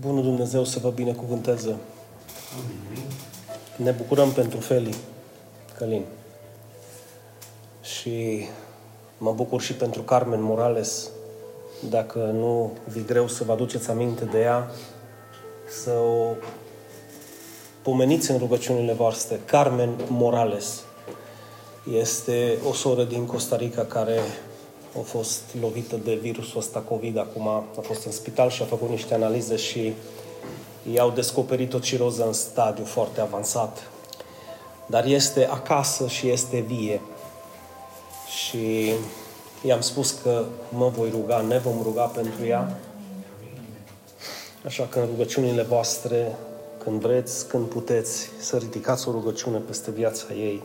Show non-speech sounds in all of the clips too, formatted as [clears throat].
Bunul Dumnezeu să vă binecuvânteze. Ne bucurăm pentru Feli, Călin. Și mă bucur și pentru Carmen Morales. Dacă nu vi greu să vă aduceți aminte de ea, să o pomeniți în rugăciunile voastre. Carmen Morales este o soră din Costa Rica care a fost lovită de virusul ăsta COVID, acum a fost în spital și a făcut niște analize și i-au descoperit o ciroză în stadiu foarte avansat. Dar este acasă și este vie. Și i-am spus că mă voi ruga, ne vom ruga pentru ea. Așa că în rugăciunile voastre, când vreți, când puteți, să ridicați o rugăciune peste viața ei,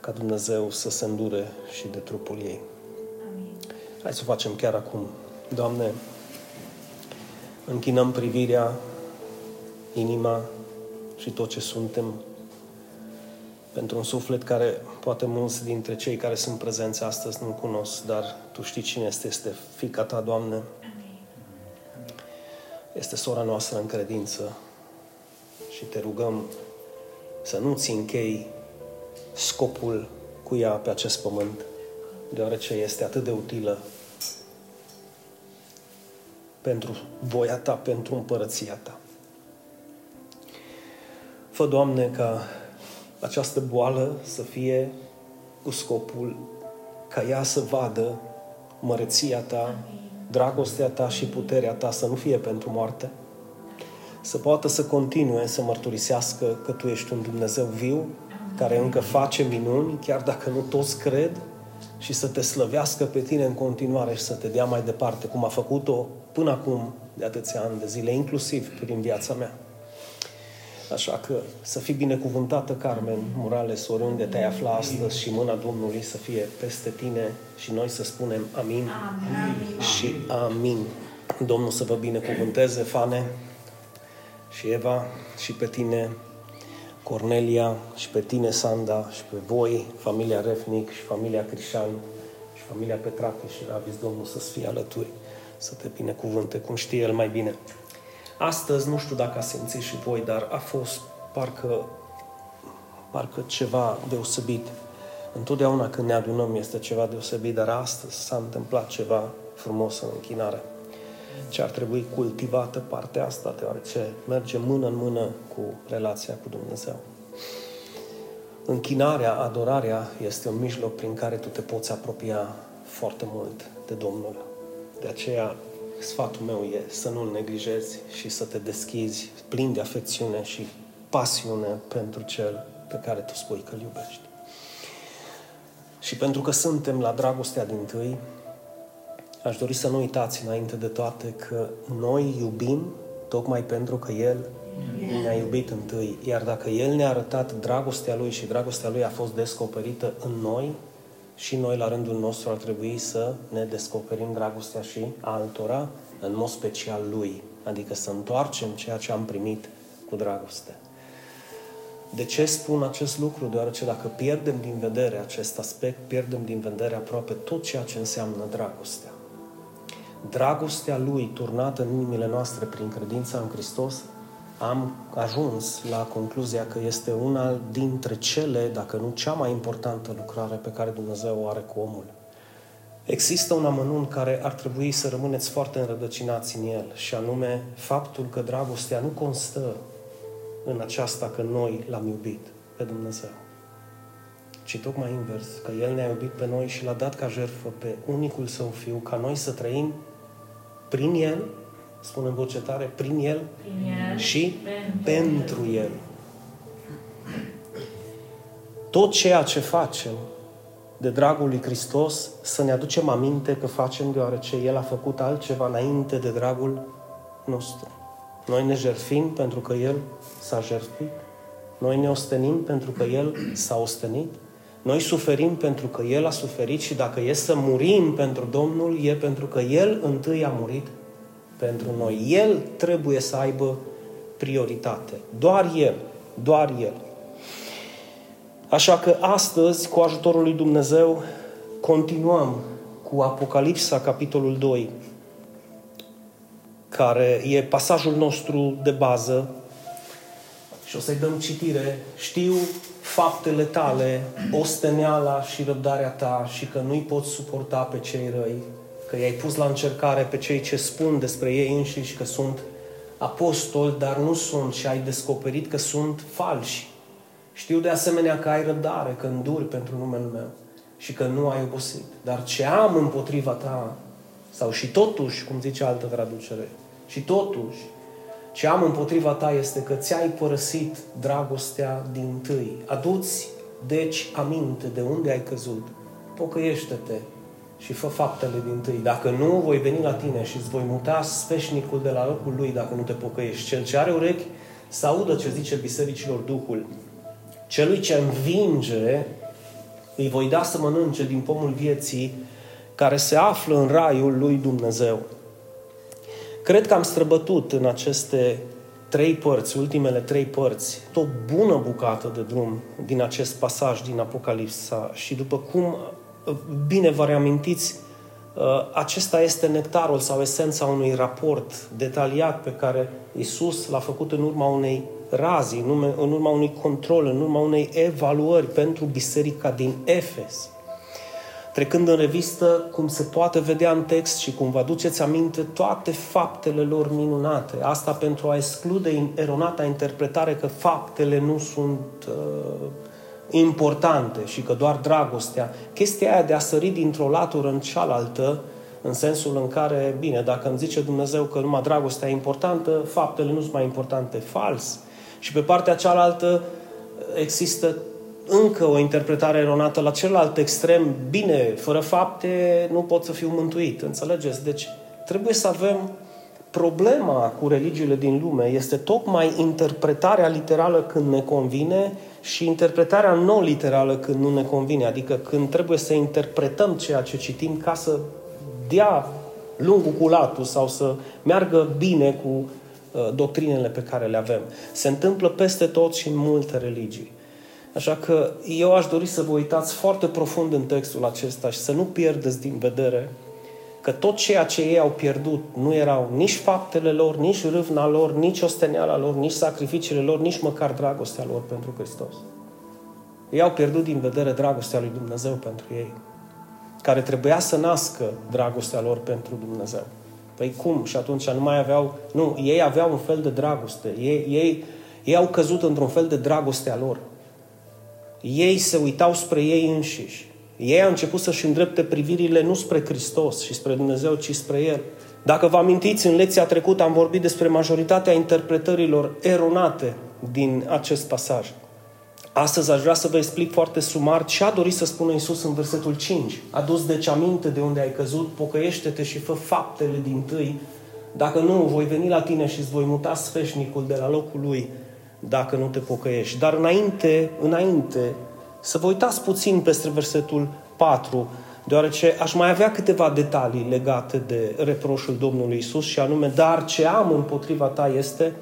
ca Dumnezeu să se îndure și de trupul ei. Hai să o facem chiar acum. Doamne, închinăm privirea, inima și tot ce suntem pentru un suflet care poate mulți dintre cei care sunt prezenți astăzi nu cunosc, dar Tu știi cine este, este fica Ta, Doamne. Este sora noastră în credință și Te rugăm să nu-ți închei scopul cu ea pe acest pământ, deoarece este atât de utilă pentru voia Ta, pentru împărăția Ta. Fă, Doamne, ca această boală să fie cu scopul ca ea să vadă măreția Ta, dragostea Ta și puterea Ta să nu fie pentru moarte, să poată să continue să mărturisească că Tu ești un Dumnezeu viu, care încă face minuni, chiar dacă nu toți cred, și să te slăvească pe tine în continuare și să te dea mai departe, cum a făcut-o până acum de atâția ani de zile, inclusiv prin viața mea. Așa că să fii binecuvântată, Carmen Morales, oriunde te-ai afla astăzi și mâna Domnului să fie peste tine și noi să spunem amin, amin. și amin. Domnul să vă binecuvânteze, Fane și Eva și pe tine, Cornelia și pe tine, Sanda și pe voi, familia Refnic și familia Crișan și familia Petrache și Ravis, Domnul să-ți fie alături, să te binecuvânte cum știe El mai bine. Astăzi, nu știu dacă a simțit și voi, dar a fost parcă, parcă ceva deosebit. Întotdeauna când ne adunăm este ceva deosebit, dar astăzi s-a întâmplat ceva frumos în închinare. Ce ar trebui cultivată partea asta, deoarece merge mână în mână cu relația cu Dumnezeu. Închinarea, adorarea este un mijloc prin care tu te poți apropia foarte mult de Domnul. De aceea sfatul meu e să nu-l neglijezi și să te deschizi plin de afecțiune și pasiune pentru cel pe care tu spui că îl iubești. Și pentru că suntem la dragostea din tâi, aș dori să nu uitați înainte de toate că noi iubim tocmai pentru că El ne-a iubit întâi. Iar dacă El ne-a arătat dragostea Lui și dragostea Lui a fost descoperită în noi, și noi, la rândul nostru, ar trebui să ne descoperim dragostea și altora, în mod special Lui. Adică să întoarcem ceea ce am primit cu dragoste. De ce spun acest lucru? Deoarece dacă pierdem din vedere acest aspect, pierdem din vedere aproape tot ceea ce înseamnă dragostea. Dragostea Lui turnată în inimile noastre prin credința în Hristos am ajuns la concluzia că este una dintre cele, dacă nu cea mai importantă lucrare pe care Dumnezeu o are cu omul. Există un amănunt care ar trebui să rămâneți foarte înrădăcinați în el, și anume faptul că dragostea nu constă în aceasta că noi l-am iubit pe Dumnezeu, ci tocmai invers, că El ne-a iubit pe noi și l-a dat ca jertfă pe unicul Său Fiu, ca noi să trăim prin El spun în voce tare, prin El, prin el și pentru, pentru El. Tot ceea ce facem de dragul lui Hristos, să ne aducem aminte că facem deoarece El a făcut altceva înainte de dragul nostru. Noi ne jertfim pentru că El s-a jertfit. Noi ne ostenim pentru că El s-a ostenit. Noi suferim pentru că El a suferit și dacă e să murim pentru Domnul, e pentru că El întâi a murit pentru noi. El trebuie să aibă prioritate. Doar El. Doar El. Așa că astăzi, cu ajutorul lui Dumnezeu, continuăm cu Apocalipsa, capitolul 2, care e pasajul nostru de bază și o să-i dăm citire. Știu faptele tale, osteneala și răbdarea ta și că nu-i poți suporta pe cei răi, că i-ai pus la încercare pe cei ce spun despre ei înșiși că sunt apostoli, dar nu sunt și ai descoperit că sunt falși. Știu de asemenea că ai răbdare, că înduri pentru numele meu și că nu ai obosit. Dar ce am împotriva ta, sau și totuși, cum zice altă traducere, și totuși, ce am împotriva ta este că ți-ai părăsit dragostea din tâi. Aduți, deci, aminte de unde ai căzut. Pocăiește-te și fă faptele din tâi. Dacă nu, voi veni la tine și îți voi muta sfeșnicul de la locul lui dacă nu te pocăiești. Cel ce are urechi să audă ce zice bisericilor Duhul. Celui ce învinge, îi voi da să mănânce din pomul vieții care se află în raiul lui Dumnezeu. Cred că am străbătut în aceste trei părți, ultimele trei părți, o bună bucată de drum din acest pasaj din Apocalipsa. Și după cum bine vă reamintiți, acesta este nectarul sau esența unui raport detaliat pe care Isus l-a făcut în urma unei razii, în urma unui control, în urma unei evaluări pentru biserica din Efes trecând în revistă cum se poate vedea în text și cum vă aduceți aminte toate faptele lor minunate. Asta pentru a exclude eronata interpretare că faptele nu sunt uh, importante și că doar dragostea. Chestia aia de a sări dintr-o latură în cealaltă, în sensul în care, bine, dacă îmi zice Dumnezeu că numai dragostea e importantă, faptele nu sunt mai importante, fals. Și pe partea cealaltă există încă o interpretare eronată la celălalt extrem, bine, fără fapte nu pot să fiu mântuit, înțelegeți? Deci trebuie să avem problema cu religiile din lume este tocmai interpretarea literală când ne convine și interpretarea non-literală când nu ne convine, adică când trebuie să interpretăm ceea ce citim ca să dea lungul cu latul sau să meargă bine cu uh, doctrinele pe care le avem. Se întâmplă peste tot și în multe religii. Așa că eu aș dori să vă uitați foarte profund în textul acesta și să nu pierdeți din vedere că tot ceea ce ei au pierdut nu erau nici faptele lor, nici râvna lor, nici osteneala lor, nici sacrificiile lor, nici măcar dragostea lor pentru Hristos. Ei au pierdut din vedere dragostea lui Dumnezeu pentru ei, care trebuia să nască dragostea lor pentru Dumnezeu. Păi cum? Și atunci nu mai aveau... Nu, ei aveau un fel de dragoste. Ei, ei, ei au căzut într-un fel de dragoste a lor ei se uitau spre ei înșiși. Ei au început să-și îndrepte privirile nu spre Hristos și spre Dumnezeu, ci spre El. Dacă vă amintiți, în lecția trecută am vorbit despre majoritatea interpretărilor eronate din acest pasaj. Astăzi aș vrea să vă explic foarte sumar ce a dorit să spună Isus în versetul 5. A dus deci aminte de unde ai căzut, pocăiește-te și fă faptele din tâi. Dacă nu, voi veni la tine și îți voi muta sfeșnicul de la locul lui dacă nu te pocăiești. Dar înainte, înainte, să vă uitați puțin peste versetul 4, deoarece aș mai avea câteva detalii legate de reproșul Domnului Isus și anume, dar ce am împotriva ta este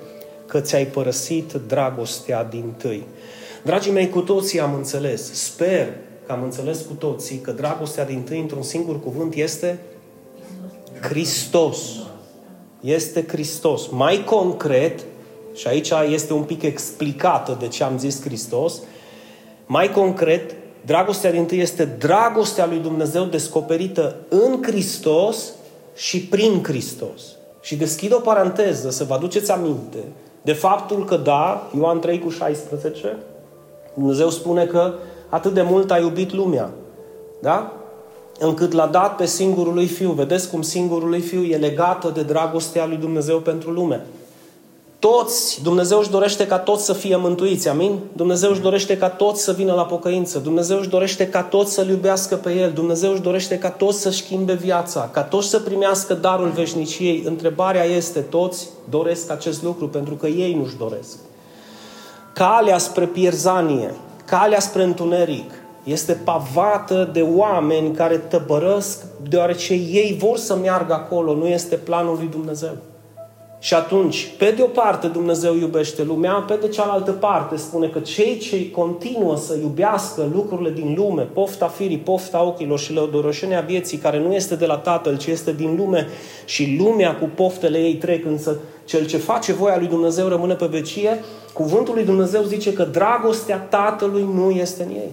că ți-ai părăsit dragostea din tâi. Dragii mei, cu toții am înțeles, sper că am înțeles cu toții că dragostea din tâi, într-un singur cuvânt, este Hristos. Este Hristos. Mai concret, și aici este un pic explicată de ce am zis Hristos. Mai concret, dragostea din tâi este dragostea lui Dumnezeu descoperită în Hristos și prin Hristos. Și deschid o paranteză să vă aduceți aminte de faptul că da, Ioan 3 cu 16, Dumnezeu spune că atât de mult a iubit lumea. Da? Încât l-a dat pe singurul lui Fiu. Vedeți cum singurul lui Fiu e legată de dragostea lui Dumnezeu pentru lume. Toți, Dumnezeu își dorește ca toți să fie mântuiți, amin? Dumnezeu își dorește ca toți să vină la pocăință, Dumnezeu își dorește ca toți să-L iubească pe El, Dumnezeu își dorește ca toți să schimbe viața, ca toți să primească darul veșniciei. Întrebarea este, toți doresc acest lucru pentru că ei nu-și doresc. Calea spre pierzanie, calea spre întuneric, este pavată de oameni care tăbărăsc deoarece ei vor să meargă acolo, nu este planul lui Dumnezeu. Și atunci, pe de o parte Dumnezeu iubește lumea, pe de cealaltă parte spune că cei ce continuă să iubească lucrurile din lume, pofta firii, pofta ochilor și lăudoroșenia vieții, care nu este de la Tatăl, ci este din lume și lumea cu poftele ei trec, însă cel ce face voia lui Dumnezeu rămâne pe vecie, cuvântul lui Dumnezeu zice că dragostea Tatălui nu este în ei.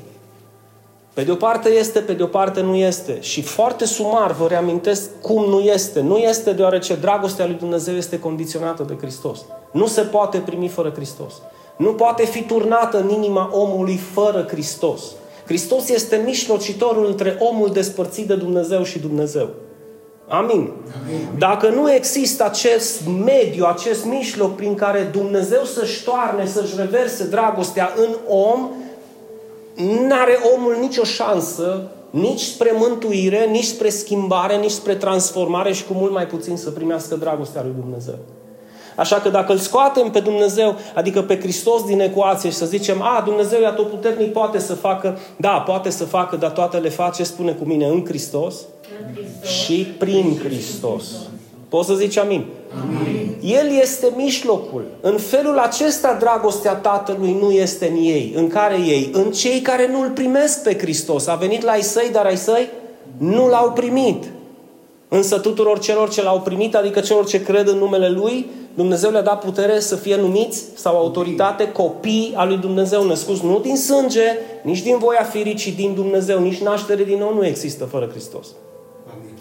Pe de o parte este, pe de o parte nu este. Și foarte sumar vă reamintesc cum nu este. Nu este deoarece dragostea lui Dumnezeu este condiționată de Hristos. Nu se poate primi fără Hristos. Nu poate fi turnată în inima omului fără Hristos. Hristos este mijlocitorul între omul despărțit de Dumnezeu și Dumnezeu. Amin. Amin. Dacă nu există acest mediu, acest mijloc prin care Dumnezeu să-și toarne, să-și reverse dragostea în om, n-are omul nicio șansă nici spre mântuire, nici spre schimbare, nici spre transformare și cu mult mai puțin să primească dragostea lui Dumnezeu. Așa că dacă îl scoatem pe Dumnezeu, adică pe Hristos din ecuație și să zicem, a, Dumnezeu e atotputernic, poate să facă, da, poate să facă, dar toate le face, spune cu mine, în Hristos, în Hristos. și prin Hristos. Poți să zici amin? amin? El este mijlocul. În felul acesta dragostea Tatălui nu este în ei. În care ei? În cei care nu îl primesc pe Hristos. A venit la ai săi, dar ai săi nu l-au primit. Însă tuturor celor ce l-au primit, adică celor ce cred în numele Lui, Dumnezeu le-a dat putere să fie numiți sau autoritate copii al lui Dumnezeu, născuți nu din sânge, nici din voia firii, ci din Dumnezeu. Nici naștere din nou nu există fără Hristos.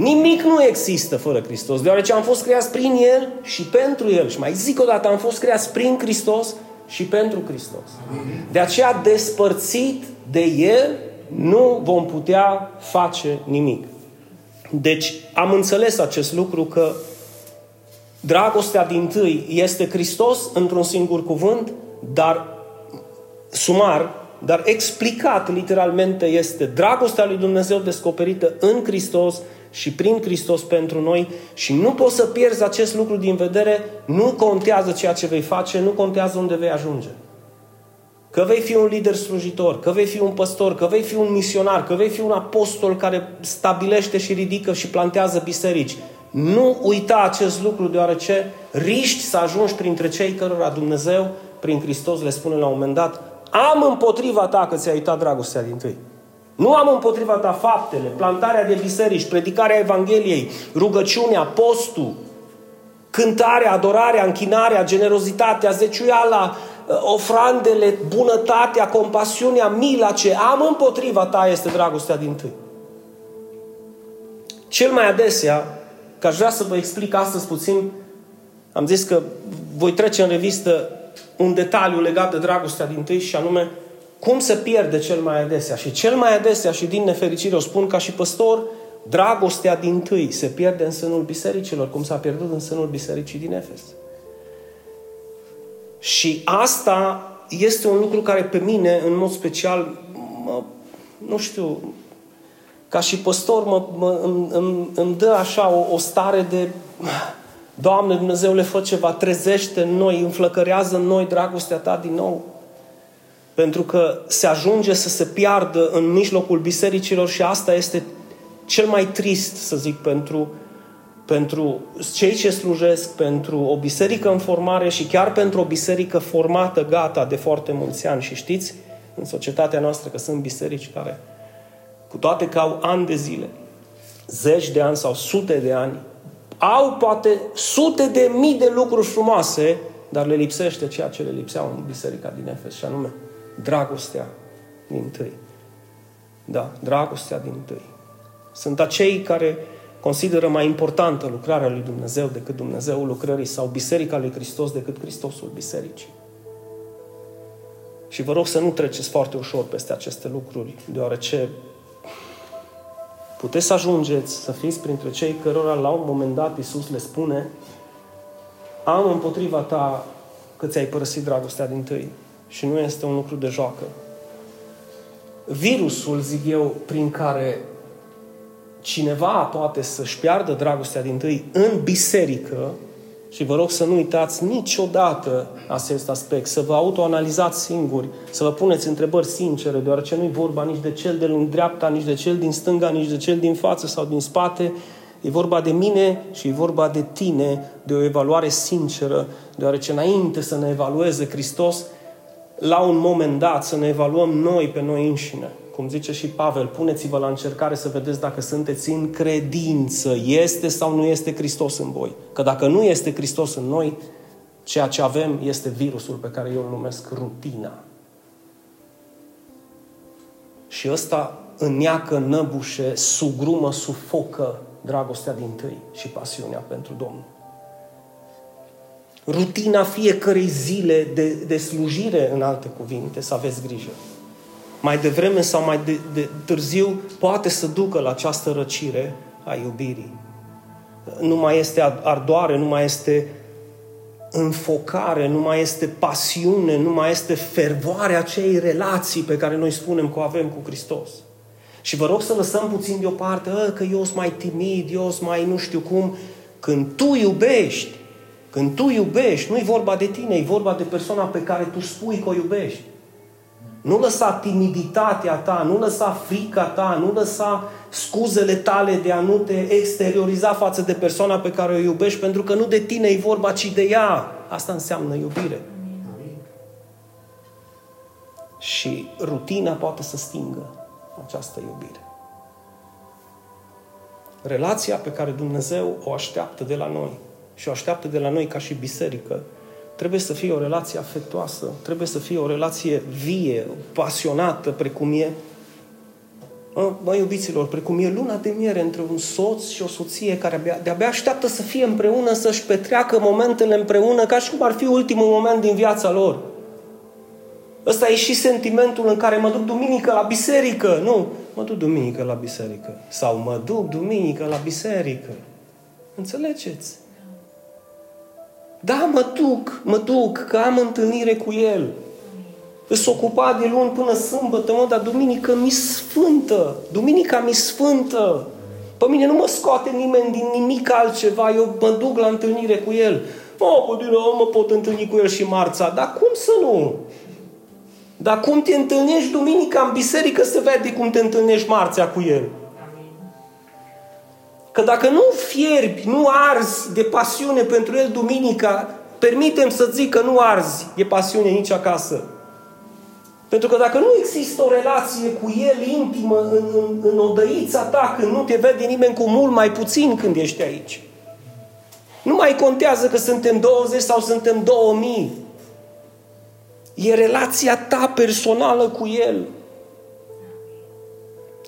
Nimic nu există fără Hristos, deoarece am fost creați prin El și pentru El. Și mai zic o dată, am fost creați prin Hristos și pentru Hristos. De aceea, despărțit de El, nu vom putea face nimic. Deci, am înțeles acest lucru că dragostea din tâi este Hristos într-un singur cuvânt, dar sumar, dar explicat literalmente este dragostea lui Dumnezeu descoperită în Hristos și prin Hristos pentru noi și nu poți să pierzi acest lucru din vedere, nu contează ceea ce vei face, nu contează unde vei ajunge. Că vei fi un lider slujitor, că vei fi un păstor, că vei fi un misionar, că vei fi un apostol care stabilește și ridică și plantează biserici. Nu uita acest lucru deoarece riști să ajungi printre cei cărora Dumnezeu, prin Hristos, le spune la un moment dat am împotriva ta că ți-ai uitat dragostea din tâi. Nu am împotriva ta faptele, plantarea de biserici, predicarea Evangheliei, rugăciunea, postul, cântarea, adorarea, închinarea, generozitatea, zeciuiala, ă, ofrandele, bunătatea, compasiunea, mila ce am împotriva ta este dragostea din tâi. Cel mai adesea, că aș vrea să vă explic astăzi puțin, am zis că voi trece în revistă un detaliu legat de dragostea din tâi și anume cum se pierde cel mai adesea? Și cel mai adesea, și din nefericire o spun ca și păstor, dragostea din tâi se pierde în sânul bisericilor, cum s-a pierdut în sânul bisericii din Efes. Și asta este un lucru care pe mine, în mod special, mă, nu știu, ca și păstor, mă, mă, îmi, îmi, îmi dă așa o, o stare de Doamne, Dumnezeu le fă ceva, trezește în noi, înflăcărează în noi dragostea Ta din nou. Pentru că se ajunge să se piardă în mijlocul bisericilor și asta este cel mai trist, să zic, pentru, pentru cei ce slujesc, pentru o biserică în formare și chiar pentru o biserică formată, gata, de foarte mulți ani. Și știți, în societatea noastră, că sunt biserici care, cu toate că au ani de zile, zeci de ani sau sute de ani, au poate sute de mii de lucruri frumoase, dar le lipsește ceea ce le lipseau în biserica din Efes, și anume dragostea din tâi. Da, dragostea din tâi. Sunt acei care consideră mai importantă lucrarea lui Dumnezeu decât Dumnezeul lucrării sau Biserica lui Hristos decât Hristosul Bisericii. Și vă rog să nu treceți foarte ușor peste aceste lucruri, deoarece puteți să ajungeți să fiți printre cei cărora la un moment dat Iisus le spune am împotriva ta că ți-ai părăsit dragostea din tâi. Și nu este un lucru de joacă. Virusul, zic eu, prin care cineva poate să-și piardă dragostea din tâi în biserică, și vă rog să nu uitați niciodată acest aspect, să vă autoanalizați singuri, să vă puneți întrebări sincere, deoarece nu-i vorba nici de cel de lung dreapta, nici de cel din stânga, nici de cel din față sau din spate, E vorba de mine și e vorba de tine, de o evaluare sinceră, deoarece înainte să ne evalueze Hristos, la un moment dat să ne evaluăm noi pe noi înșine. Cum zice și Pavel, puneți-vă la încercare să vedeți dacă sunteți în credință. Este sau nu este Hristos în voi? Că dacă nu este Hristos în noi, ceea ce avem este virusul pe care eu îl numesc rutina. Și ăsta înneacă, năbușe, sugrumă, sufocă dragostea din tâi și pasiunea pentru Domnul. Rutina fiecărei zile de, de slujire, în alte cuvinte, să aveți grijă. Mai devreme sau mai de, de târziu poate să ducă la această răcire a iubirii. Nu mai este ardoare, nu mai este înfocare, nu mai este pasiune, nu mai este fervoare acei relații pe care noi spunem că o avem cu Hristos. Și vă rog să lăsăm puțin deoparte, că eu sunt mai timid, eu sunt mai nu știu cum. Când tu iubești, când tu iubești, nu-i vorba de tine, e vorba de persoana pe care tu spui că o iubești. Nu lăsa timiditatea ta, nu lăsa frica ta, nu lăsa scuzele tale de a nu te exterioriza față de persoana pe care o iubești, pentru că nu de tine e vorba, ci de ea. Asta înseamnă iubire. Și rutina poate să stingă această iubire. Relația pe care Dumnezeu o așteaptă de la noi și o așteaptă de la noi ca și biserică, trebuie să fie o relație afectuoasă, trebuie să fie o relație vie, pasionată, precum e Mă, iubiților, precum e luna de miere între un soț și o soție care abia, de-abia așteaptă să fie împreună, să-și petreacă momentele împreună, ca și cum ar fi ultimul moment din viața lor. Ăsta e și sentimentul în care mă duc duminică la biserică. Nu, mă duc duminică la biserică. Sau mă duc duminică la biserică. Înțelegeți? Da, mă duc, mă duc, că am întâlnire cu El. Îs ocupat de luni până sâmbătă, mă, dar duminică mi sfântă. Duminica mi sfântă. Pe mine nu mă scoate nimeni din nimic altceva. Eu mă duc la întâlnire cu El. Oh, păi, mă pot întâlni cu El și marța. Dar cum să nu? Dar cum te întâlnești duminica în biserică se vede cum te întâlnești marțea cu El. Că dacă nu fierbi, nu arzi de pasiune pentru El duminica, permitem să zic că nu arzi de pasiune nici acasă. Pentru că dacă nu există o relație cu El intimă în, în, în odăița ta, când nu te vede nimeni cu mult mai puțin când ești aici, nu mai contează că suntem 20 sau suntem 2000. E relația ta personală cu El.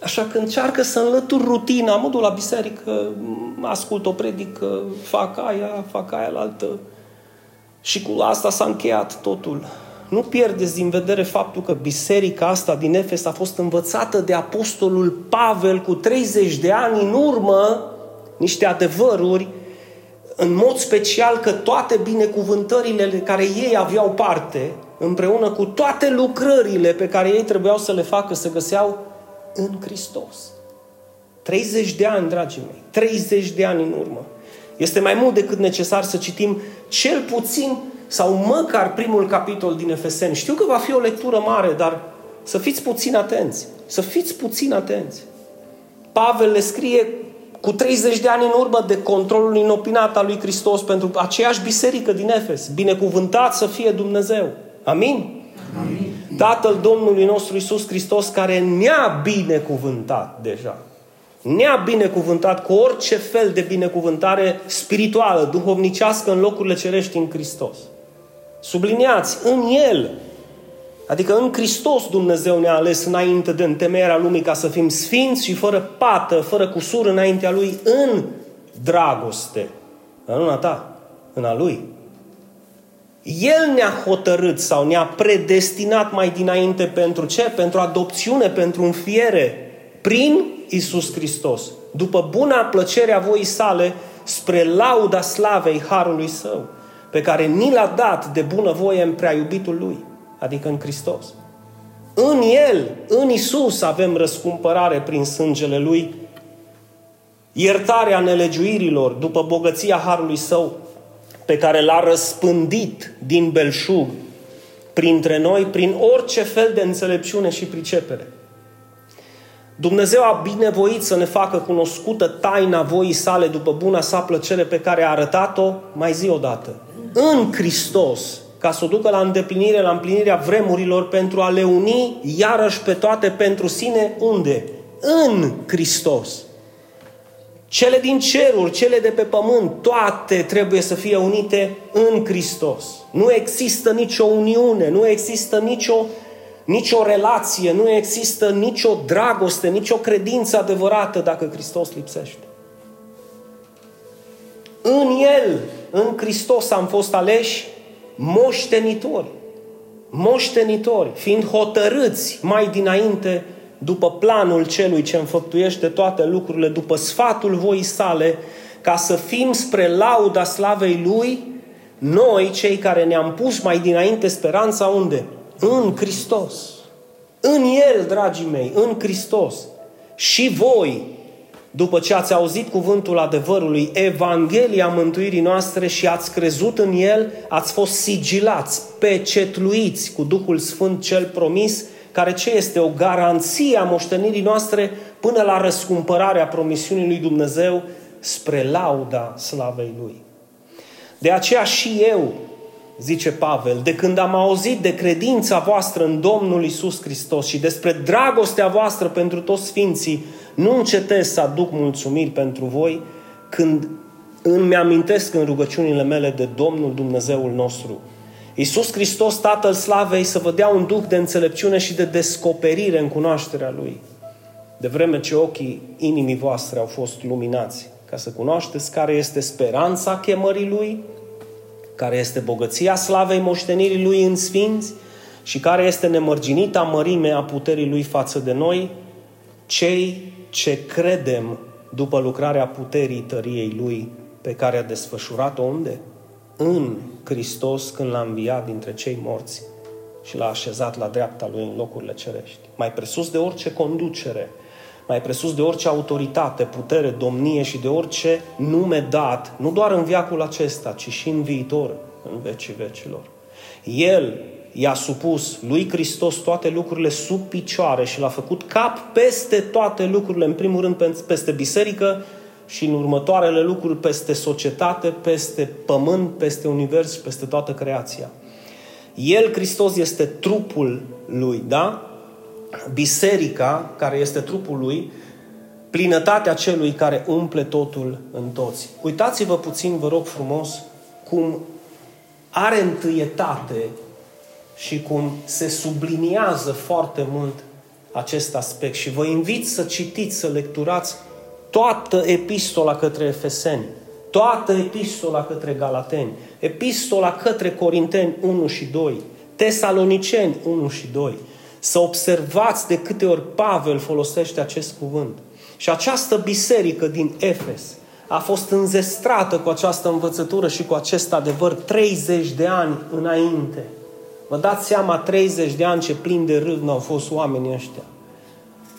Așa că încearcă să înlături rutina. Mă duc la biserică, ascult o predică, fac aia, fac aia la altă. Și cu asta s-a încheiat totul. Nu pierdeți din vedere faptul că biserica asta din Efes a fost învățată de apostolul Pavel cu 30 de ani în urmă niște adevăruri, în mod special că toate binecuvântările care ei aveau parte, împreună cu toate lucrările pe care ei trebuiau să le facă, se găseau în Hristos. 30 de ani, dragii mei, 30 de ani în urmă. Este mai mult decât necesar să citim cel puțin sau măcar primul capitol din Efeseni. Știu că va fi o lectură mare, dar să fiți puțin atenți. Să fiți puțin atenți. Pavel le scrie cu 30 de ani în urmă de controlul inopinat al lui Hristos pentru aceeași biserică din Efes. Binecuvântat să fie Dumnezeu. Amin? Amin. Tatăl Domnului nostru Isus Hristos care ne-a binecuvântat deja. Ne-a binecuvântat cu orice fel de binecuvântare spirituală, duhovnicească în locurile cerești în Hristos. Subliniați, în El. Adică în Hristos Dumnezeu ne-a ales înainte de întemeierea lumii ca să fim sfinți și fără pată, fără cusur înaintea Lui în dragoste. Dar nu în a ta, în a Lui. El ne-a hotărât sau ne-a predestinat mai dinainte pentru ce? Pentru adopțiune, pentru înfiere, prin Isus Hristos, după buna plăcere a voii sale, spre lauda slavei Harului Său pe care ni l-a dat de bunăvoie în prea iubitul Lui, adică în Hristos. În El, în Isus, avem răscumpărare prin sângele Lui, iertarea nelegiuirilor după bogăția Harului Său, pe care l-a răspândit din belșug printre noi, prin orice fel de înțelepciune și pricepere. Dumnezeu a binevoit să ne facă cunoscută taina voii sale după buna sa plăcere pe care a arătat-o, mai zi odată, în Hristos, ca să o ducă la îndeplinire, la împlinirea vremurilor, pentru a le uni iarăși pe toate pentru sine, unde? În Hristos. Cele din ceruri, cele de pe pământ, toate trebuie să fie unite în Hristos. Nu există nicio uniune, nu există nicio, nicio relație, nu există nicio dragoste, nicio credință adevărată dacă Hristos lipsește. În El, în Hristos am fost aleși moștenitori. Moștenitori, fiind hotărâți mai dinainte după planul celui ce înfăptuiește toate lucrurile, după sfatul voii sale, ca să fim spre lauda slavei Lui, noi, cei care ne-am pus mai dinainte speranța unde? În Hristos. În El, dragii mei, în Hristos. Și voi, după ce ați auzit cuvântul adevărului, Evanghelia mântuirii noastre și ați crezut în El, ați fost sigilați, pecetluiți cu Duhul Sfânt cel promis, care ce este o garanție a moștenirii noastre până la răscumpărarea promisiunii lui Dumnezeu spre lauda slavei Lui. De aceea și eu, zice Pavel, de când am auzit de credința voastră în Domnul Isus Hristos și despre dragostea voastră pentru toți sfinții, nu încetez să aduc mulțumiri pentru voi când îmi amintesc în rugăciunile mele de Domnul Dumnezeul nostru, Iisus Hristos, Tatăl Slavei, să vă dea un duc de înțelepciune și de descoperire în cunoașterea Lui. De vreme ce ochii inimii voastre au fost luminați, ca să cunoașteți care este speranța chemării Lui, care este bogăția slavei moștenirii Lui în sfinți și care este nemărginita mărime a puterii Lui față de noi, cei ce credem după lucrarea puterii tăriei Lui pe care a desfășurat-o unde? În Hristos când l-a înviat dintre cei morți și l-a așezat la dreapta lui în locurile cerești. Mai presus de orice conducere, mai presus de orice autoritate, putere, domnie și de orice nume dat, nu doar în viacul acesta, ci și în viitor, în vecii vecilor. El i-a supus lui Hristos toate lucrurile sub picioare și l-a făcut cap peste toate lucrurile, în primul rând peste biserică și în următoarele lucruri peste societate, peste pământ, peste univers și peste toată creația. El, Hristos, este trupul lui, da? Biserica, care este trupul lui, plinătatea celui care umple totul în toți. Uitați-vă puțin, vă rog frumos, cum are întâietate și cum se subliniază foarte mult acest aspect. Și vă invit să citiți, să lecturați toată epistola către Efeseni, toată epistola către Galateni, epistola către Corinteni 1 și 2, Tesaloniceni 1 și 2. Să observați de câte ori Pavel folosește acest cuvânt. Și această biserică din Efes a fost înzestrată cu această învățătură și cu acest adevăr 30 de ani înainte. Vă dați seama 30 de ani ce plin de râvnă au fost oamenii ăștia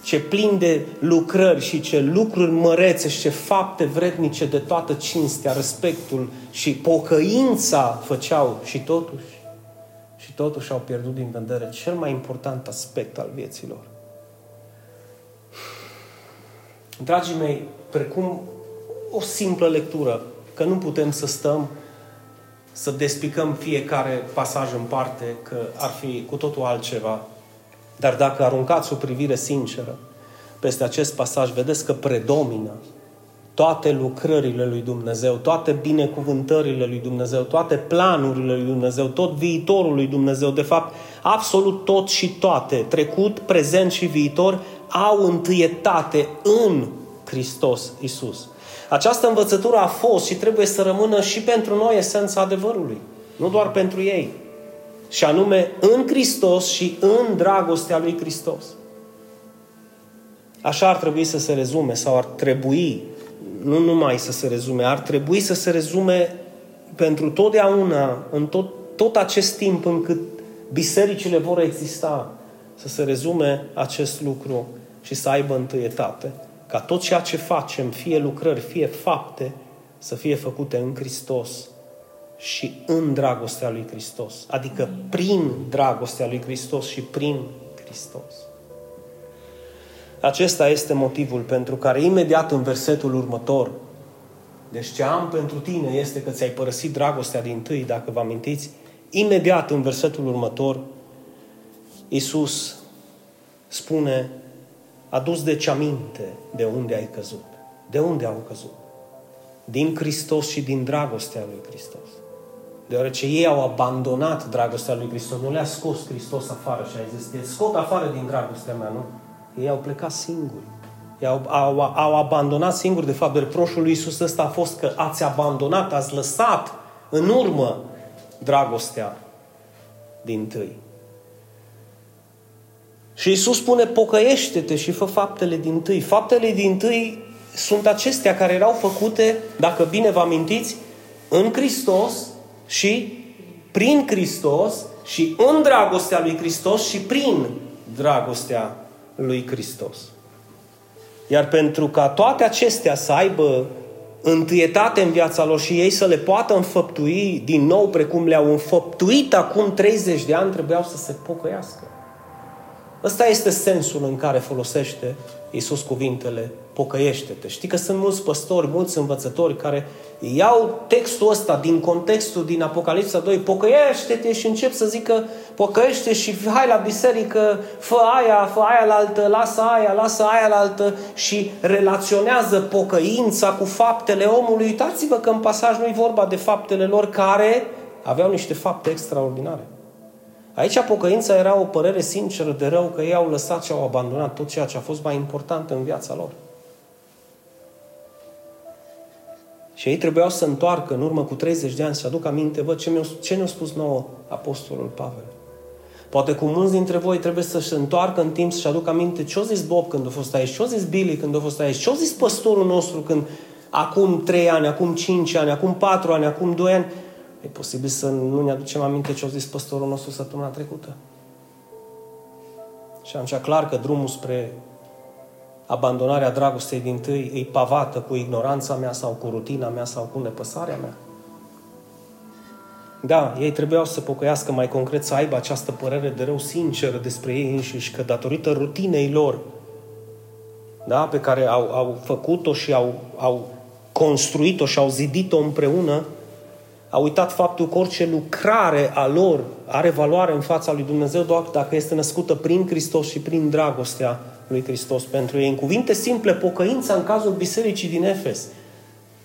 ce plin de lucrări și ce lucruri mărețe și ce fapte vrednice de toată cinstea, respectul și pocăința făceau și totuși, și totuși au pierdut din vedere cel mai important aspect al vieților. Dragii mei, precum o simplă lectură, că nu putem să stăm să despicăm fiecare pasaj în parte, că ar fi cu totul altceva, dar dacă aruncați o privire sinceră peste acest pasaj, vedeți că predomină toate lucrările lui Dumnezeu, toate binecuvântările lui Dumnezeu, toate planurile lui Dumnezeu, tot viitorul lui Dumnezeu, de fapt, absolut tot și toate, trecut, prezent și viitor, au întâietate în Hristos Isus. Această învățătură a fost și trebuie să rămână și pentru noi esența adevărului, nu doar pentru ei și anume în Hristos și în dragostea lui Hristos. Așa ar trebui să se rezume sau ar trebui, nu numai să se rezume, ar trebui să se rezume pentru totdeauna, în tot, tot acest timp încât bisericile vor exista, să se rezume acest lucru și să aibă întâietate. Ca tot ceea ce facem, fie lucrări, fie fapte, să fie făcute în Hristos și în dragostea lui Hristos. Adică prin dragostea lui Hristos și prin Hristos. Acesta este motivul pentru care imediat în versetul următor, deci ce am pentru tine este că ți-ai părăsit dragostea din tâi, dacă vă amintiți, imediat în versetul următor, Iisus spune, adus deci aminte de unde ai căzut. De unde au căzut? Din Hristos și din dragostea lui Hristos. Deoarece ei au abandonat dragostea lui Hristos, nu le-a scos Hristos afară și a zis, te scot afară din dragostea mea, nu? Ei au plecat singuri. Ei au, au, au abandonat singuri, de fapt, reproșul lui Isus ăsta a fost că ați abandonat, ați lăsat în urmă dragostea din tâi. Și Isus spune, pocăiește-te și fă faptele din tâi. Faptele din tâi sunt acestea care erau făcute, dacă bine vă amintiți, în Hristos și prin Hristos și în dragostea lui Hristos și prin dragostea lui Hristos. Iar pentru ca toate acestea să aibă întâietate în viața lor și ei să le poată înfăptui din nou precum le-au înfăptuit acum 30 de ani, trebuiau să se pocăiască. Ăsta este sensul în care folosește Iisus cuvintele pocăiește-te. Știi că sunt mulți păstori, mulți învățători care iau textul ăsta din contextul din Apocalipsa 2, pocăiește-te și încep să zică pocăiește și hai la biserică, fă aia, fă aia la altă, lasă aia, lasă aia la altă și relaționează pocăința cu faptele omului. Uitați-vă că în pasaj nu e vorba de faptele lor care aveau niște fapte extraordinare. Aici pocăința era o părere sinceră de rău că ei au lăsat și au abandonat tot ceea ce a fost mai important în viața lor. Și ei trebuiau să întoarcă în urmă cu 30 de ani să aduc aminte, văd ce, mi ce ne-a spus nouă Apostolul Pavel. Poate cu mulți dintre voi trebuie să se întoarcă în timp să-și aduc aminte ce-a zis Bob când a fost aici, ce-a zis Billy când a fost aici, ce-a zis păstorul nostru când acum 3 ani, acum 5 ani, acum 4 ani, acum 2 ani. E posibil să nu ne aducem aminte ce-a zis păstorul nostru săptămâna trecută. Și atunci clar că drumul spre abandonarea dragostei din tâi e pavată cu ignoranța mea sau cu rutina mea sau cu nepăsarea mea. Da, ei trebuiau să pocăiască mai concret, să aibă această părere de rău sinceră despre ei înșiși, că datorită rutinei lor, da, pe care au, au făcut-o și au, au construit-o și au zidit-o împreună, au uitat faptul că orice lucrare a lor are valoare în fața lui Dumnezeu doar dacă este născută prin Hristos și prin dragostea lui Hristos pentru ei. În cuvinte simple, pocăința în cazul bisericii din Efes.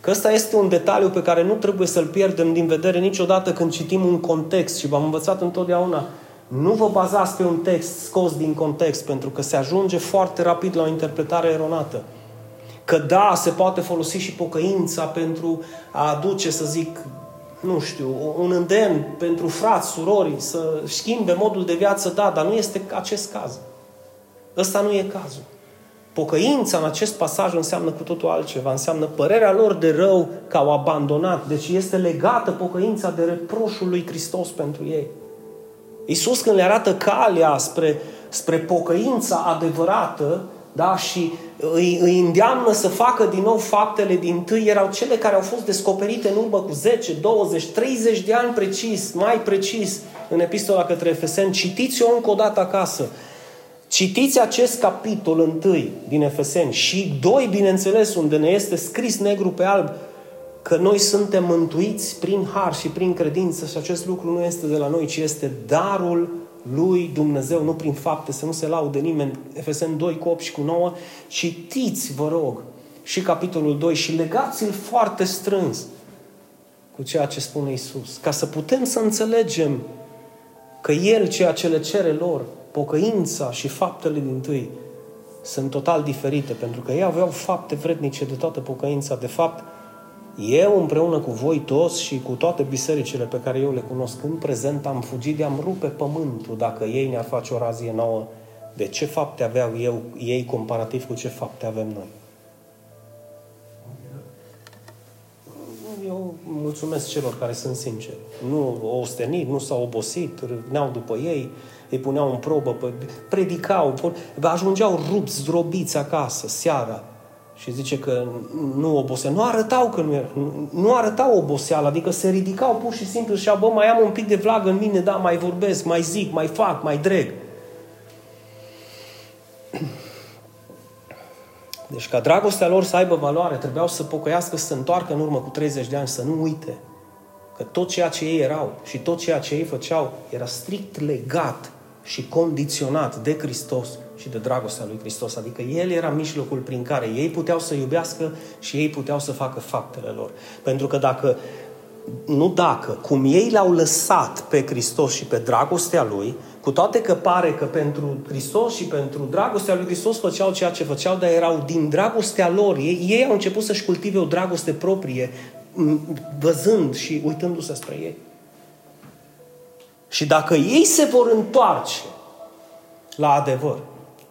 Că ăsta este un detaliu pe care nu trebuie să-l pierdem din vedere niciodată când citim un context și v-am învățat întotdeauna nu vă bazați pe un text scos din context, pentru că se ajunge foarte rapid la o interpretare eronată. Că da, se poate folosi și pocăința pentru a aduce, să zic, nu știu, un îndemn pentru frați, surori să schimbe modul de viață, da, dar nu este acest caz. Ăsta nu e cazul. Pocăința în acest pasaj înseamnă cu totul altceva. Înseamnă părerea lor de rău că au abandonat. Deci este legată pocăința de reproșul lui Hristos pentru ei. Iisus când le arată calea spre, spre pocăința adevărată, da, și îi, îi îndeamnă să facă din nou faptele din tâi, erau cele care au fost descoperite în urmă cu 10, 20, 30 de ani precis, mai precis, în epistola către Efeseni. Citiți-o încă o dată acasă. Citiți acest capitol întâi din Efeseni și doi, bineînțeles, unde ne este scris negru pe alb că noi suntem mântuiți prin har și prin credință și acest lucru nu este de la noi, ci este darul lui Dumnezeu, nu prin fapte, să nu se laude nimeni. Efeseni 2 cu 8 și cu 9. Citiți, vă rog, și capitolul 2 și legați-l foarte strâns cu ceea ce spune Isus, ca să putem să înțelegem că El ceea ce le cere lor pocăința și faptele din tâi sunt total diferite, pentru că ei aveau fapte vrednice de toată pocăința. De fapt, eu împreună cu voi toți și cu toate bisericile pe care eu le cunosc în prezent am fugit de am rupe pământul dacă ei ne-ar face o razie nouă de ce fapte aveau eu, ei comparativ cu ce fapte avem noi. Eu mulțumesc celor care sunt sinceri. Nu au ostenit, nu s-au obosit, râvneau după ei, îi puneau în probă, predicau, ajungeau rupți, zdrobiți acasă, seara. Și zice că nu oboseau. Nu arătau că nu, era, nu arătau oboseală, adică se ridicau pur și simplu și bă, mai am un pic de vlagă în mine, da, mai vorbesc, mai zic, mai fac, mai dreg. [clears throat] Deci ca dragostea lor să aibă valoare, trebuiau să pocăiască, să se întoarcă în urmă cu 30 de ani, să nu uite că tot ceea ce ei erau și tot ceea ce ei făceau era strict legat și condiționat de Hristos și de dragostea lui Hristos. Adică El era mijlocul prin care ei puteau să iubească și ei puteau să facă faptele lor. Pentru că dacă, nu dacă, cum ei l-au lăsat pe Hristos și pe dragostea Lui, cu toate că pare că pentru Hristos și pentru dragostea lui Hristos făceau ceea ce făceau, dar erau din dragostea lor. Ei, ei au început să-și cultive o dragoste proprie, văzând și uitându-se spre ei. Și dacă ei se vor întoarce la adevăr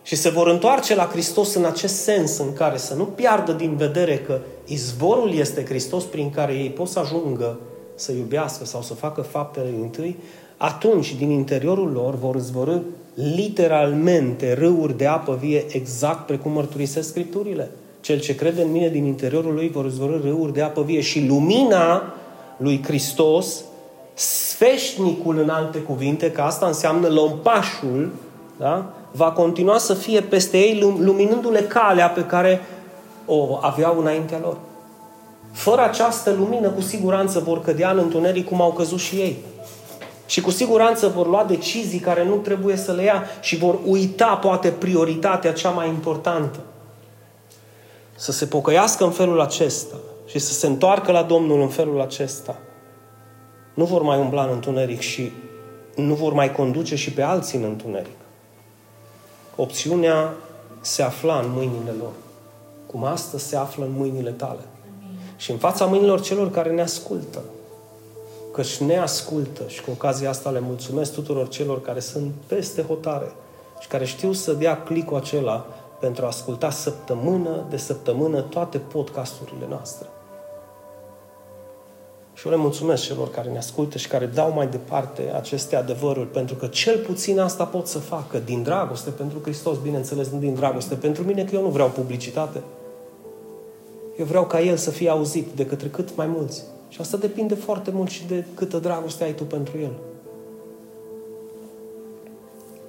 și se vor întoarce la Hristos în acest sens în care să nu piardă din vedere că izvorul este Hristos prin care ei pot să ajungă să iubească sau să facă faptele din tâi, atunci din interiorul lor vor izvorâ literalmente râuri de apă vie exact precum mărturisesc Scripturile. Cel ce crede în mine din interiorul lui vor izvorâ râuri de apă vie și lumina lui Hristos sfeșnicul în alte cuvinte, că asta înseamnă lompașul, da? va continua să fie peste ei luminându-le calea pe care o aveau înaintea lor. Fără această lumină, cu siguranță vor cădea în întuneric cum au căzut și ei. Și cu siguranță vor lua decizii care nu trebuie să le ia și vor uita poate prioritatea cea mai importantă. Să se pocăiască în felul acesta și să se întoarcă la Domnul în felul acesta – nu vor mai umbla în întuneric și nu vor mai conduce și pe alții în întuneric. Opțiunea se afla în mâinile lor, cum astăzi se află în mâinile tale. Amin. Și în fața mâinilor celor care ne ascultă, și ne ascultă și cu ocazia asta le mulțumesc tuturor celor care sunt peste hotare și care știu să dea clicul acela pentru a asculta săptămână de săptămână toate podcasturile noastre. Și eu le mulțumesc celor care ne ascultă și care dau mai departe aceste adevăruri, pentru că cel puțin asta pot să facă din dragoste pentru Hristos, bineînțeles, nu din dragoste pentru mine, că eu nu vreau publicitate. Eu vreau ca El să fie auzit de către cât mai mulți. Și asta depinde foarte mult și de câtă dragoste ai tu pentru El.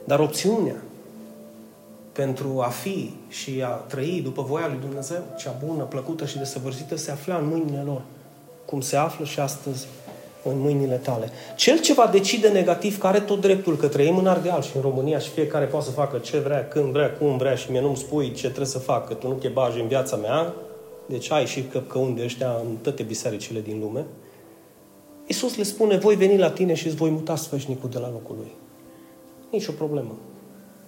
Dar opțiunea pentru a fi și a trăi după voia lui Dumnezeu, cea bună, plăcută și desăvârșită, se afla în mâinile lor cum se află și astăzi în mâinile tale. Cel ce va decide negativ, care tot dreptul că trăim în Ardeal și în România și fiecare poate să facă ce vrea, când vrea, cum vrea și mie nu-mi spui ce trebuie să fac, că tu nu chebaji în viața mea, deci ai și căpcăuni de ăștia în toate bisericile din lume, Iisus le spune, voi veni la tine și îți voi muta sfârșnicul de la locul lui. Nici o problemă.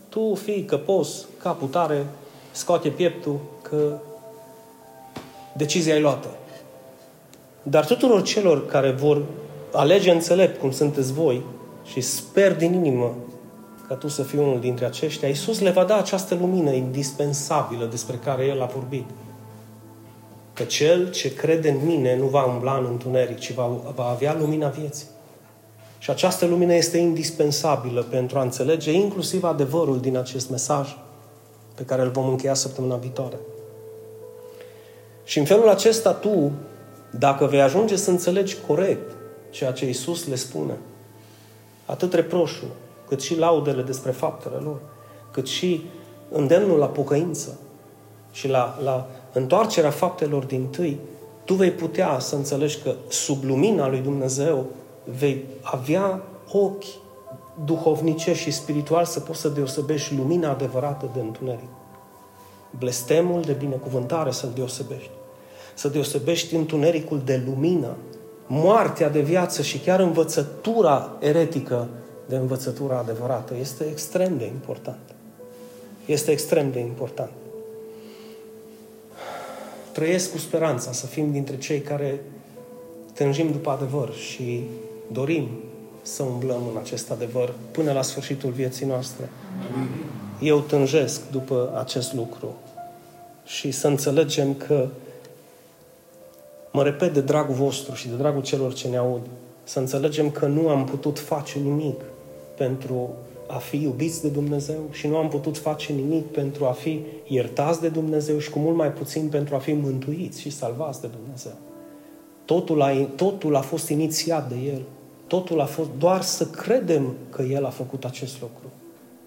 Tu fii că poți, capul tare, scoate pieptul, că decizia e luată. Dar tuturor celor care vor alege înțelept, cum sunteți voi, și sper din inimă ca tu să fii unul dintre aceștia, Iisus le va da această lumină indispensabilă despre care El a vorbit. Că cel ce crede în mine nu va umbla în întuneric, ci va, va avea lumina vieții. Și această lumină este indispensabilă pentru a înțelege inclusiv adevărul din acest mesaj pe care îl vom încheia săptămâna viitoare. Și în felul acesta tu dacă vei ajunge să înțelegi corect ceea ce Isus le spune, atât reproșul, cât și laudele despre faptele lor, cât și îndemnul la pocăință și la, la întoarcerea faptelor din tâi, tu vei putea să înțelegi că sub lumina lui Dumnezeu vei avea ochi duhovnice și spiritual să poți să deosebești lumina adevărată de întuneric. Blestemul de binecuvântare să-l deosebești să deosebești întunericul de lumină, moartea de viață și chiar învățătura eretică de învățătura adevărată. Este extrem de important. Este extrem de important. Trăiesc cu speranța să fim dintre cei care tânjim după adevăr și dorim să umblăm în acest adevăr până la sfârșitul vieții noastre. Eu tânjesc după acest lucru și să înțelegem că Mă repet de dragul vostru și de dragul celor ce ne aud, să înțelegem că nu am putut face nimic pentru a fi iubiți de Dumnezeu și nu am putut face nimic pentru a fi iertați de Dumnezeu și cu mult mai puțin pentru a fi mântuiți și salvați de Dumnezeu. Totul a, totul a fost inițiat de El. Totul a fost doar să credem că El a făcut acest lucru.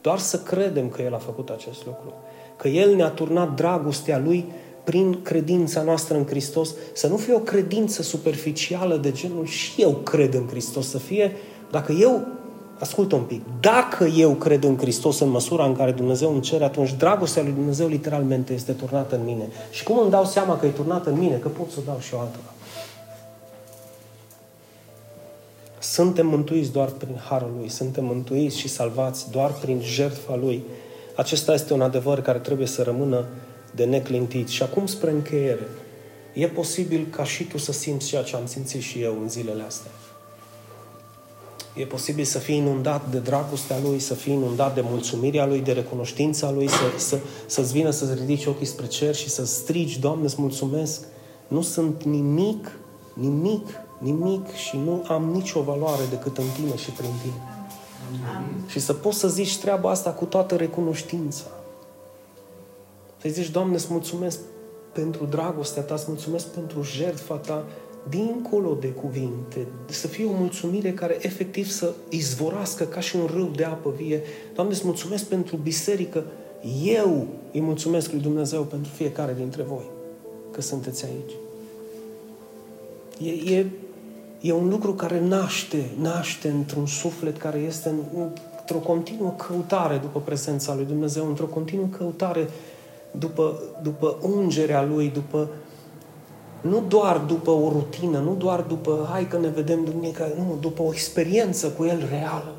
Doar să credem că El a făcut acest lucru. că El ne-a turnat dragostea Lui prin credința noastră în Hristos, să nu fie o credință superficială de genul și eu cred în Hristos, să fie, dacă eu, ascultă un pic, dacă eu cred în Hristos în măsura în care Dumnezeu îmi cere, atunci dragostea lui Dumnezeu literalmente este turnată în mine. Și cum îmi dau seama că e turnată în mine? Că pot să o dau și o altă. Suntem mântuiți doar prin harul Lui, suntem mântuiți și salvați doar prin jertfa Lui. Acesta este un adevăr care trebuie să rămână de neclintit. Și acum spre încheiere. E posibil ca și tu să simți ceea ce am simțit și eu în zilele astea. E posibil să fii inundat de dragostea Lui, să fii inundat de mulțumirea Lui, de recunoștința Lui, să, să, să-ți vină să-ți ridici ochii spre cer și să strigi, Doamne, îți mulțumesc. Nu sunt nimic, nimic, nimic și nu am nicio valoare decât în Tine și prin Tine. Amin. Și să poți să zici treaba asta cu toată recunoștința. Să zici, Doamne, îți mulțumesc pentru dragostea Ta, îți mulțumesc pentru jertfa Ta, dincolo de cuvinte, să fie o mulțumire care efectiv să izvorască ca și un râu de apă vie. Doamne, îți mulțumesc pentru biserică. Eu îi mulțumesc lui Dumnezeu pentru fiecare dintre voi că sunteți aici. E, e, e un lucru care naște, naște într-un suflet care este într-o continuă căutare după prezența lui Dumnezeu, într-o continuă căutare după, după ungerea Lui, după, nu doar după o rutină, nu doar după hai că ne vedem duminica, nu, după o experiență cu El reală.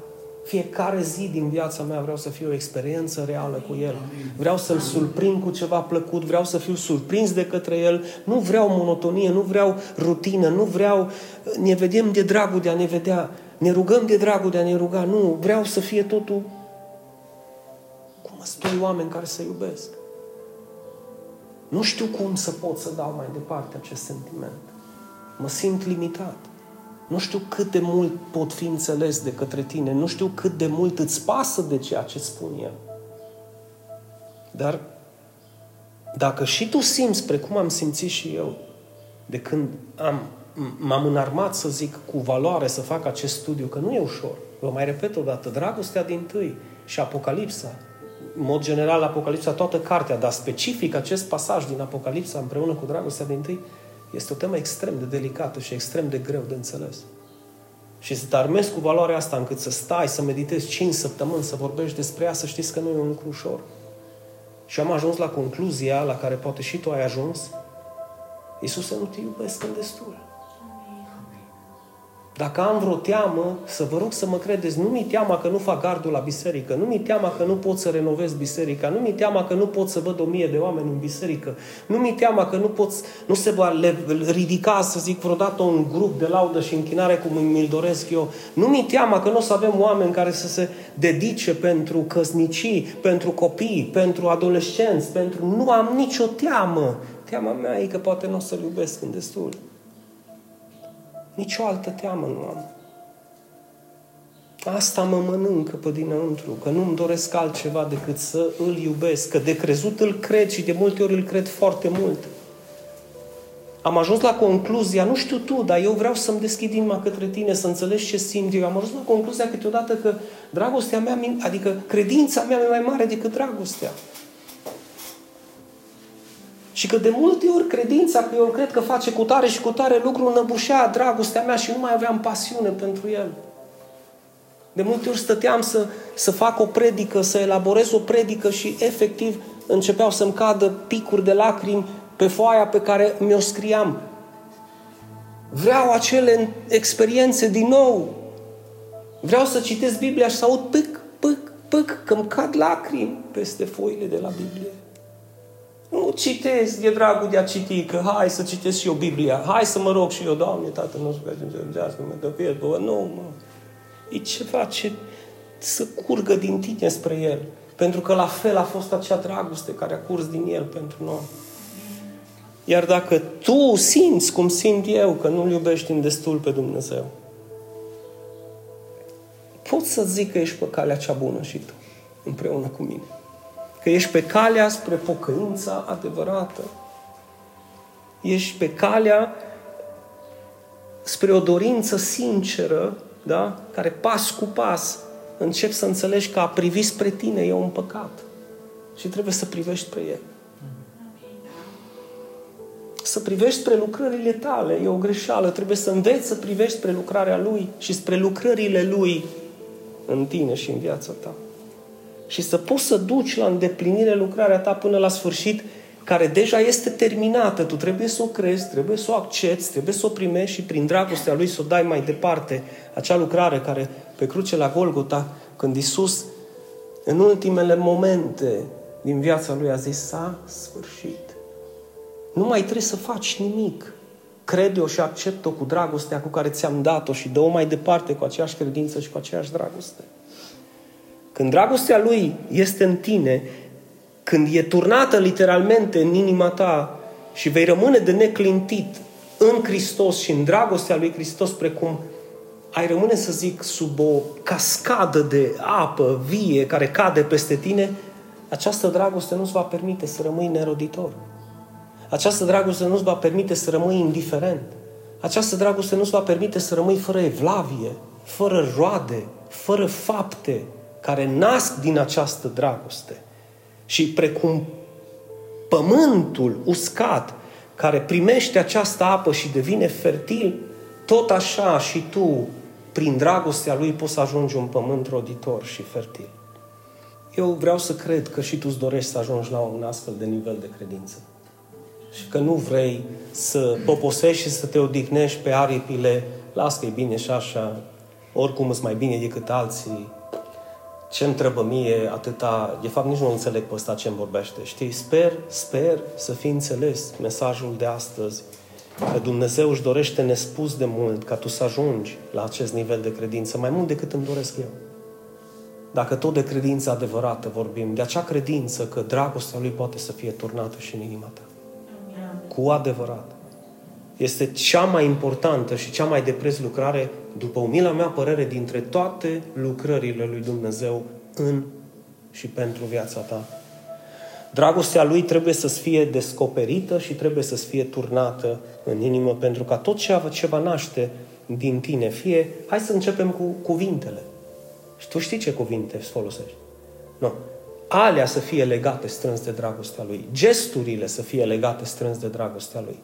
Fiecare zi din viața mea vreau să fie o experiență reală cu El. Vreau să-L surprind cu ceva plăcut, vreau să fiu surprins de către El. Nu vreau monotonie, nu vreau rutină, nu vreau... Ne vedem de dragul de a ne vedea, ne rugăm de dragul de a ne ruga. Nu, vreau să fie totul cum doi oameni care să iubesc. Nu știu cum să pot să dau mai departe acest sentiment. Mă simt limitat. Nu știu cât de mult pot fi înțeles de către tine. Nu știu cât de mult îți pasă de ceea ce spun eu. Dar dacă și tu simți precum am simțit și eu de când am, m-am înarmat să zic cu valoare să fac acest studiu, că nu e ușor. Vă mai repet o dată, dragostea din tâi și Apocalipsa în mod general Apocalipsa, toată cartea, dar specific acest pasaj din Apocalipsa împreună cu dragostea din tâi, este o temă extrem de delicată și extrem de greu de înțeles. Și să te armezi cu valoarea asta încât să stai, să meditezi 5 săptămâni, să vorbești despre ea, să știți că nu e un lucru ușor. Și am ajuns la concluzia la care poate și tu ai ajuns. Iisuse, nu te iubesc în destul. Dacă am vreo teamă, să vă rog să mă credeți, nu mi teama că nu fac gardul la biserică, nu mi teama că nu pot să renovez biserica, nu mi teama că nu pot să văd o mie de oameni în biserică, nu mi teama că nu pot, nu se va ridica, să zic, vreodată un grup de laudă și închinare cum mi-l doresc eu, nu mi teama că nu o să avem oameni care să se dedice pentru căsnicii, pentru copii, pentru adolescenți, pentru... Nu am nicio teamă. Teama mea e că poate nu o să-L iubesc în destul. Nici o altă teamă nu am. Asta mă mănâncă pe dinăuntru, că nu-mi doresc altceva decât să îl iubesc, că de crezut îl cred și de multe ori îl cred foarte mult. Am ajuns la concluzia, nu știu tu, dar eu vreau să-mi deschid inima către tine, să înțelegi ce simt eu. Am ajuns la concluzia câteodată că dragostea mea, adică credința mea e mai mare decât dragostea. Și că de multe ori credința că eu cred că face cu tare și cu tare lucru înăbușea dragostea mea și nu mai aveam pasiune pentru el. De multe ori stăteam să, să fac o predică, să elaborez o predică și efectiv începeau să-mi cadă picuri de lacrimi pe foaia pe care mi-o scriam. Vreau acele experiențe din nou. Vreau să citesc Biblia și să aud pâc, pâc, pâc, că îmi cad lacrimi peste foile de la Biblie. Nu citesc de dragul de a citi, că hai să citesc și eu Biblia, hai să mă rog și eu, Doamne, Tatăl nostru care te înțelegească, mă dă fie, bă, nu, mă. E ceva ce să curgă din tine spre El. Pentru că la fel a fost acea dragoste care a curs din El pentru noi. Iar dacă tu simți cum simt eu că nu-L iubești în destul pe Dumnezeu, pot să zic că ești pe calea cea bună și tu, împreună cu mine că ești pe calea spre pocăința adevărată. Ești pe calea spre o dorință sinceră, da? care pas cu pas încep să înțelegi că a privi spre tine e un păcat. Și trebuie să privești spre El. Să privești spre lucrările tale. E o greșeală. Trebuie să înveți să privești spre lucrarea Lui și spre lucrările Lui în tine și în viața ta. Și să poți să duci la îndeplinire lucrarea ta până la sfârșit, care deja este terminată. Tu trebuie să o crezi, trebuie să o accepti, trebuie să o primești și prin dragostea Lui să o dai mai departe. Acea lucrare care pe cruce la Golgota, când Isus în ultimele momente din viața Lui a zis s-a sfârșit. Nu mai trebuie să faci nimic. Crede-o și acceptă-o cu dragostea cu care ți-am dat-o și dă-o mai departe cu aceeași credință și cu aceeași dragoste. Când dragostea Lui este în tine, când e turnată literalmente în inima ta și vei rămâne de neclintit în Hristos și în dragostea lui Hristos, precum ai rămâne, să zic, sub o cascadă de apă vie care cade peste tine, această dragoste nu-ți va permite să rămâi neroditor. Această dragoste nu-ți va permite să rămâi indiferent. Această dragoste nu-ți va permite să rămâi fără evlavie, fără roade, fără fapte care nasc din această dragoste. Și precum pământul uscat care primește această apă și devine fertil, tot așa și tu, prin dragostea lui, poți să ajungi un pământ roditor și fertil. Eu vreau să cred că și tu îți dorești să ajungi la un astfel de nivel de credință. Și că nu vrei să poposești și să te odihnești pe aripile, las că e bine și așa, oricum îți mai bine decât alții, ce îmi trebuie mie atâta, de fapt nici nu înțeleg pe ăsta ce îmi vorbește, știi? Sper, sper să fi înțeles mesajul de astăzi, că Dumnezeu își dorește nespus de mult ca tu să ajungi la acest nivel de credință, mai mult decât îmi doresc eu. Dacă tot de credință adevărată vorbim, de acea credință că dragostea Lui poate să fie turnată și în inima ta. Cu adevărat. Este cea mai importantă și cea mai de preț lucrare după umila mea părere, dintre toate lucrările lui Dumnezeu în și pentru viața ta. Dragostea lui trebuie să fie descoperită și trebuie să fie turnată în inimă, pentru ca tot ce va naște din tine, fie, hai să începem cu cuvintele. Și tu știi ce cuvinte îți folosești. Nu. Alea să fie legate strâns de dragostea lui. Gesturile să fie legate strâns de dragostea lui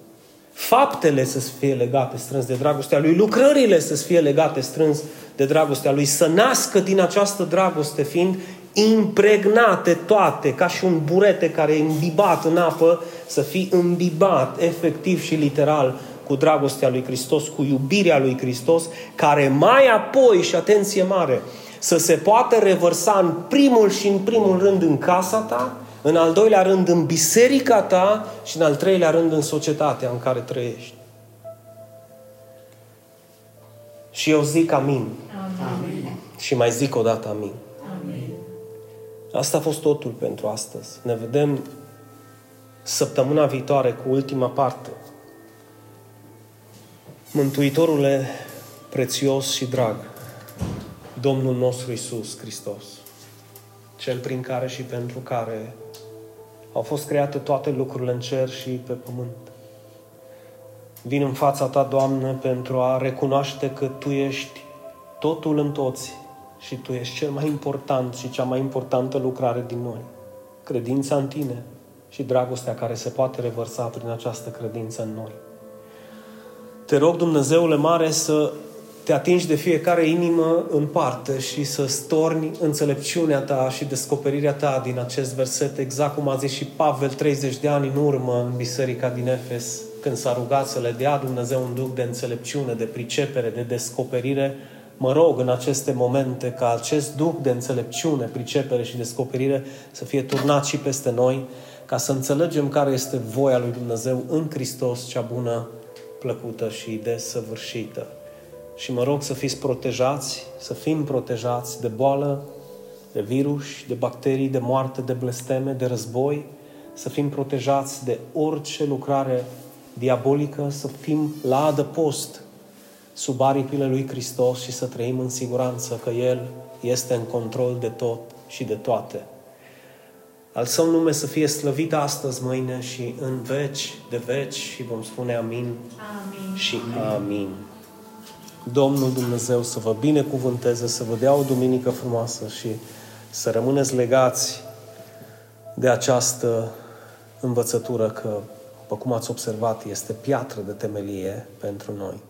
faptele să fie legate strâns de dragostea Lui, lucrările să fie legate strâns de dragostea Lui, să nască din această dragoste, fiind impregnate toate, ca și un burete care e îmbibat în apă, să fii îmbibat efectiv și literal cu dragostea lui Hristos, cu iubirea lui Hristos, care mai apoi, și atenție mare, să se poată revărsa în primul și în primul rând în casa ta, în al doilea rând în biserica ta și în al treilea rând în societatea în care trăiești. Și eu zic amin. amin. Și mai zic o dată amin. amin. Asta a fost totul pentru astăzi. Ne vedem săptămâna viitoare cu ultima parte. Mântuitorule prețios și drag, Domnul nostru Isus Hristos, Cel prin care și pentru care au fost create toate lucrurile în cer și pe pământ. Vin în fața Ta, Doamne, pentru a recunoaște că Tu ești totul în toți și Tu ești cel mai important și cea mai importantă lucrare din noi. Credința în Tine și dragostea care se poate revărsa prin această credință în noi. Te rog, Dumnezeule Mare, să te atingi de fiecare inimă în parte și să storni înțelepciunea ta și descoperirea ta din acest verset, exact cum a zis și Pavel 30 de ani în urmă în biserica din Efes, când s-a rugat să le dea Dumnezeu un duc de înțelepciune, de pricepere, de descoperire. Mă rog în aceste momente ca acest duc de înțelepciune, pricepere și descoperire să fie turnat și peste noi, ca să înțelegem care este voia lui Dumnezeu în Hristos, cea bună, plăcută și desăvârșită și mă rog să fiți protejați, să fim protejați de boală, de virus, de bacterii, de moarte, de blesteme, de război, să fim protejați de orice lucrare diabolică, să fim la adăpost sub aripile lui Hristos și să trăim în siguranță că El este în control de tot și de toate. Al său nume să fie slăvit astăzi, mâine și în veci de veci și vom spune amin, amin. și amin. Domnul Dumnezeu să vă binecuvânteze, să vă dea o duminică frumoasă și să rămâneți legați de această învățătură că, după cum ați observat, este piatră de temelie pentru noi.